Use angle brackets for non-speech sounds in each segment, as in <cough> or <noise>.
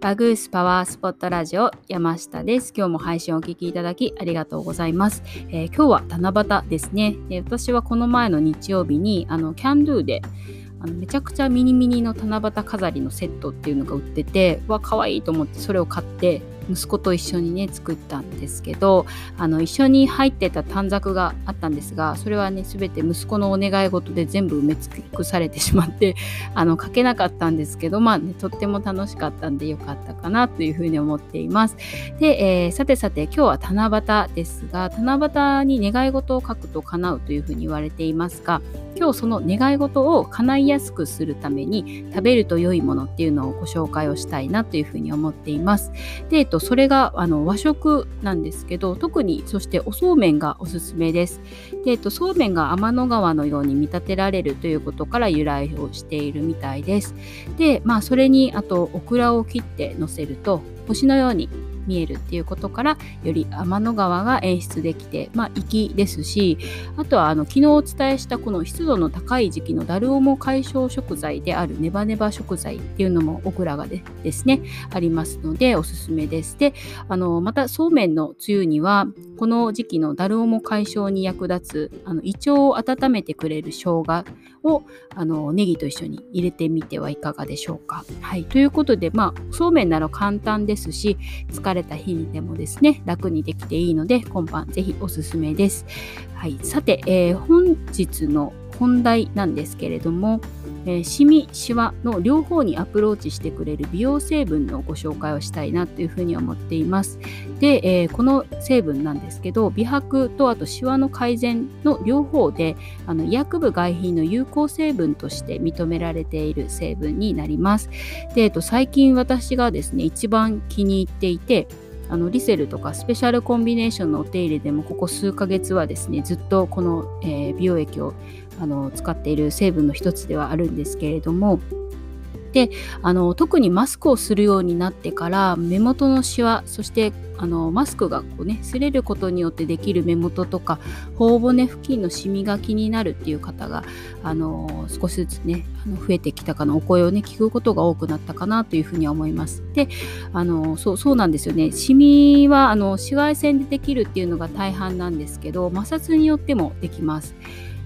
バグースパワースポットラジオ山下です。今日も配信をお聴きいただきありがとうございます。えー、今日は七夕ですね。で私はこの前の日曜日にあのキャンドゥであのめちゃくちゃミニミニの七夕飾りのセットっていうのが売っててわ可愛いと思ってそれを買って息子と一緒にね作ったんですけどあの一緒に入ってた短冊があったんですがそれはね全て息子のお願い事で全部埋め尽くされてしまって <laughs> あの書けなかったんですけどまあねとっても楽しかったんでよかったかなというふうに思っています。で、えー、さてさて今日は七夕ですが七夕に願い事を書くと叶うというふうに言われていますが今日その願い事を叶いやすくするために食べると良いものっていうのをご紹介をしたいなというふうに思っています。で、と、それがあの和食なんですけど特にそしておそうめんがおすすめです。で、えっと、そうめんが天の川のように見立てられるということから由来をしているみたいです。でまあそれにあとオクラを切ってのせると星のように見えるっていうことからより天の川が演出できてまあ粋ですしあとはあの昨日お伝えしたこの湿度の高い時期のダルオモ解消食材であるネバネバ食材っていうのもオクラがでですねありますのでおすすめですであのまたそうめんのつゆにはこの時期のダルオモ解消に役立つあの胃腸を温めてくれる生姜をあのネギと一緒に入れてみてはいかがでしょうか。はい、ということでまあそうめんなら簡単ですし疲れた日にでもですね楽にできていいので今晩ぜひおすすめです。はい、さて、えー、本日の本題なんですけれども、えー、シミ、シワの両方にアプローチしてくれる美容成分のご紹介をしたいなというふうに思っています。で、えー、この成分なんですけど、美白とあとシワの改善の両方であの医薬部外品の有効成分として認められている成分になります。で、えー、と最近私がですね、一番気に入っていて、あのリセルとかスペシャルコンビネーションのお手入れでもここ数ヶ月はですねずっとこの、えー、美容液をあの使っている成分の一つではあるんですけれどもであの特にマスクをするようになってから目元のシワそしてあのマスクがこうね擦れることによってできる目元とか頬骨付近のシミが気になるっていう方があの少しずつねあの増えてきたかなお声をね聞くことが多くなったかなというふうに思います。であのそうそうなんですよねシミはあの紫外線でできるっていうのが大半なんですけど摩擦によってもできます。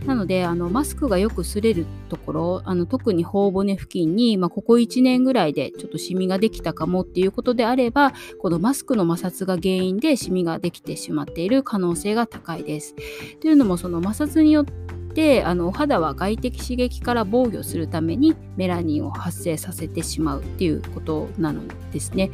なのであのマスクがよく擦れるところあの特に頬骨付近に、まあ、ここ1年ぐらいでちょっとシミができたかもっていうことであればこのマスクの摩擦が原因でシミができてしまっている可能性が高いです。というのもその摩擦によってであのお肌は外的刺激から防御するためにメラニンを発生させてしまうっていうことなのですね。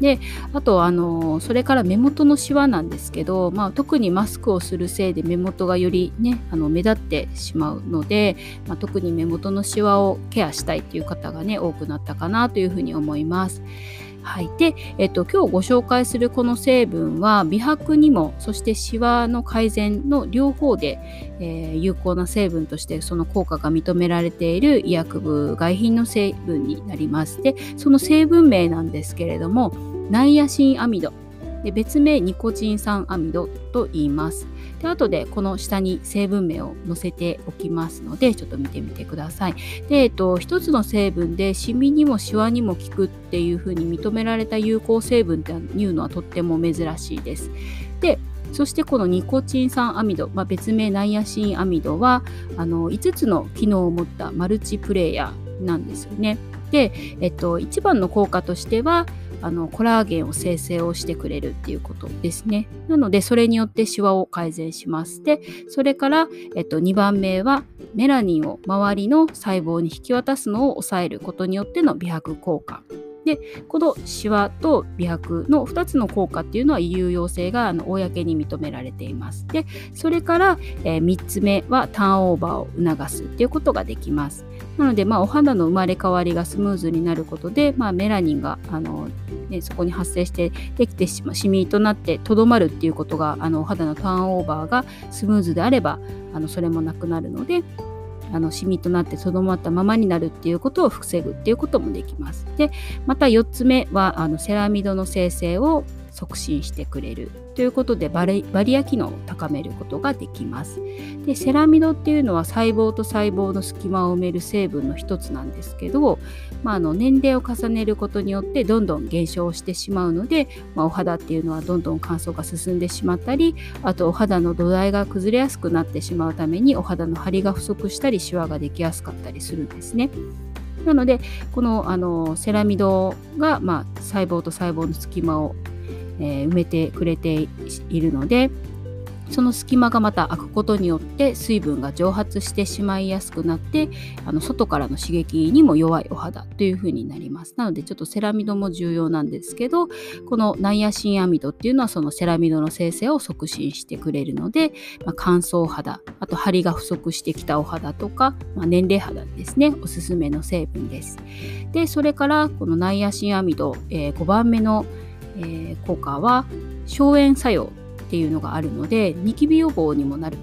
であとあのそれから目元のシワなんですけど、まあ、特にマスクをするせいで目元がよりねあの目立ってしまうので、まあ、特に目元のシワをケアしたいっていう方がね多くなったかなというふうに思います。はい、で、えっと、今日ご紹介するこの成分は美白にもそしてシワの改善の両方で、えー、有効な成分としてその効果が認められている医薬部外品の成分になります。でその成分名なんですけれどもナイアシンアミドで別名ニコチン酸アミドと言います。で後でこの下に成分名を載せておきますのでちょっと見てみてください。で、えっと、一つの成分でシミにもシワにも効くっていうふうに認められた有効成分っていうのはとっても珍しいです。でそしてこのニコチン酸アミド、まあ、別名ナイアシンアミドはあの5つの機能を持ったマルチプレイヤーなんですよね。で、えっと、一番の効果としてはあのコラーゲンを生成をしてくれるっていうことですね。なのでそれによってシワを改善します。でそれから、えっと、2番目はメラニンを周りの細胞に引き渡すのを抑えることによっての美白効果でこのシワと美白の2つの効果っていうのは有用性があの公に認められています。でそれから、えー、3つ目はターンオーバーを促すっていうことができます。なので、まあ、お肌の生まれ変わりがスムーズになることで、まあ、メラニンがあの、ね、そこに発生してできてしまうシミとなってとどまるっていうことがあのお肌のターンオーバーがスムーズであればあのそれもなくなるのであのシミとなってとどまったままになるっていうことを防ぐっていうこともできます。でまた4つ目はあのセラミドの生成を促進してくれるということでバリバリア機能を高めることができます。でセラミドっていうのは細胞と細胞の隙間を埋める成分の一つなんですけど、まあ、あの年齢を重ねることによってどんどん減少してしまうので、まあ、お肌っていうのはどんどん乾燥が進んでしまったりあとお肌の土台が崩れやすくなってしまうためにお肌の張りが不足したりシワができやすかったりするんですね。なのでこのあのセラミドが、まあ、細胞と細胞の隙間を、え、埋めてくれているのでその隙間がまた開くことによって水分が蒸発してしまいやすくなってあの外からの刺激にも弱いお肌という風になります。なのでちょっとセラミドも重要なんですけどこのナイアシンアミドっていうのはそのセラミドの生成を促進してくれるので、まあ、乾燥肌あと張りが不足してきたお肌とか、まあ、年齢肌ですねおすすめの成分です。でそれからこのナイアシンアミド、えー、5番目の、えー、効果は消炎作用っていうのがあるのでニキビ予防にもなる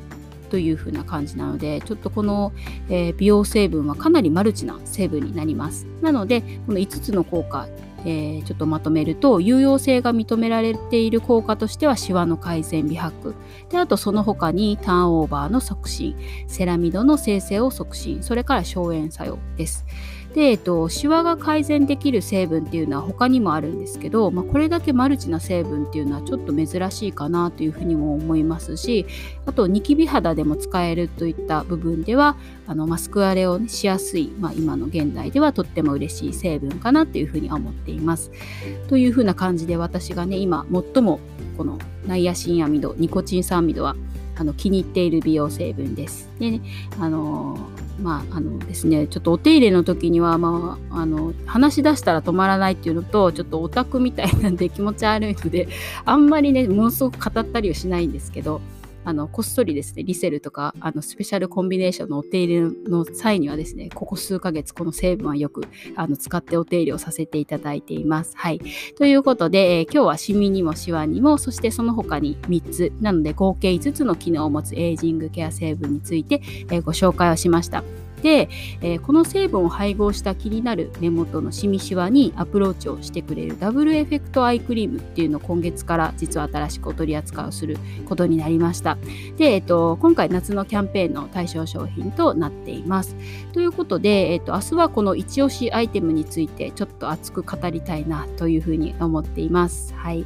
という風な感じなのでちょっとこの、え、美容成分はかなりマルチな成分になります。なのでこの5つの効果えー、ちょっとまとめると有用性が認められている効果としてはシワの改善美白。であとその他にターンオーバーの促進セラミドの生成を促進それから消炎作用です。で、えっと、シワが改善できる成分っていうのは他にもあるんですけど、まあ、これだけマルチな成分っていうのはちょっと珍しいかなというふうにも思いますしあとニキビ肌でも使えるといった部分ではあのマスク荒れを、ね、しやすい、まあ、今の現代ではとっても嬉しい成分かなというふうに思っています。というふうな感じで私がね今最もこのナイアシンアミドニコチン酸アミドはあの気に入っている美容成分です。でね、あのまああのですね、ちょっとお手入れの時には、まあ、あの話し出したら止まらないっていうのとちょっとオタクみたいなんで気持ち悪いのであんまりねものすごく語ったりはしないんですけどあのこっそりですねリセルとかあのスペシャルコンビネーションのお手入れの際にはですねここ数ヶ月この成分はよくあの使ってお手入れをさせていただいています。はい、ということで、えー、今日はシミにもシワにもそしてその他に3つなので合計5つの機能を持つエイジングケア成分について、えー、ご紹介をしました。で、えー、この成分を配合した気になる目元のシミシワにアプローチをしてくれるダブルエフェクトアイクリームっていうのを今月から実は新しくお取り扱いをすることになりました。で、えっ、と、今回夏のキャンペーンの対象商品となっています。ということで、えっ、と、明日はこの一押しアイテムについてちょっと熱く語りたいなというふうに思っています。はい。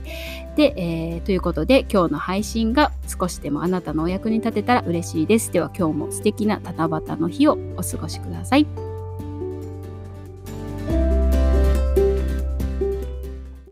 で、えー、ということで今日の配信が少しでもあなたのお役に立てたら嬉しいです。では今日も素敵な七夕の日をお過ごしください。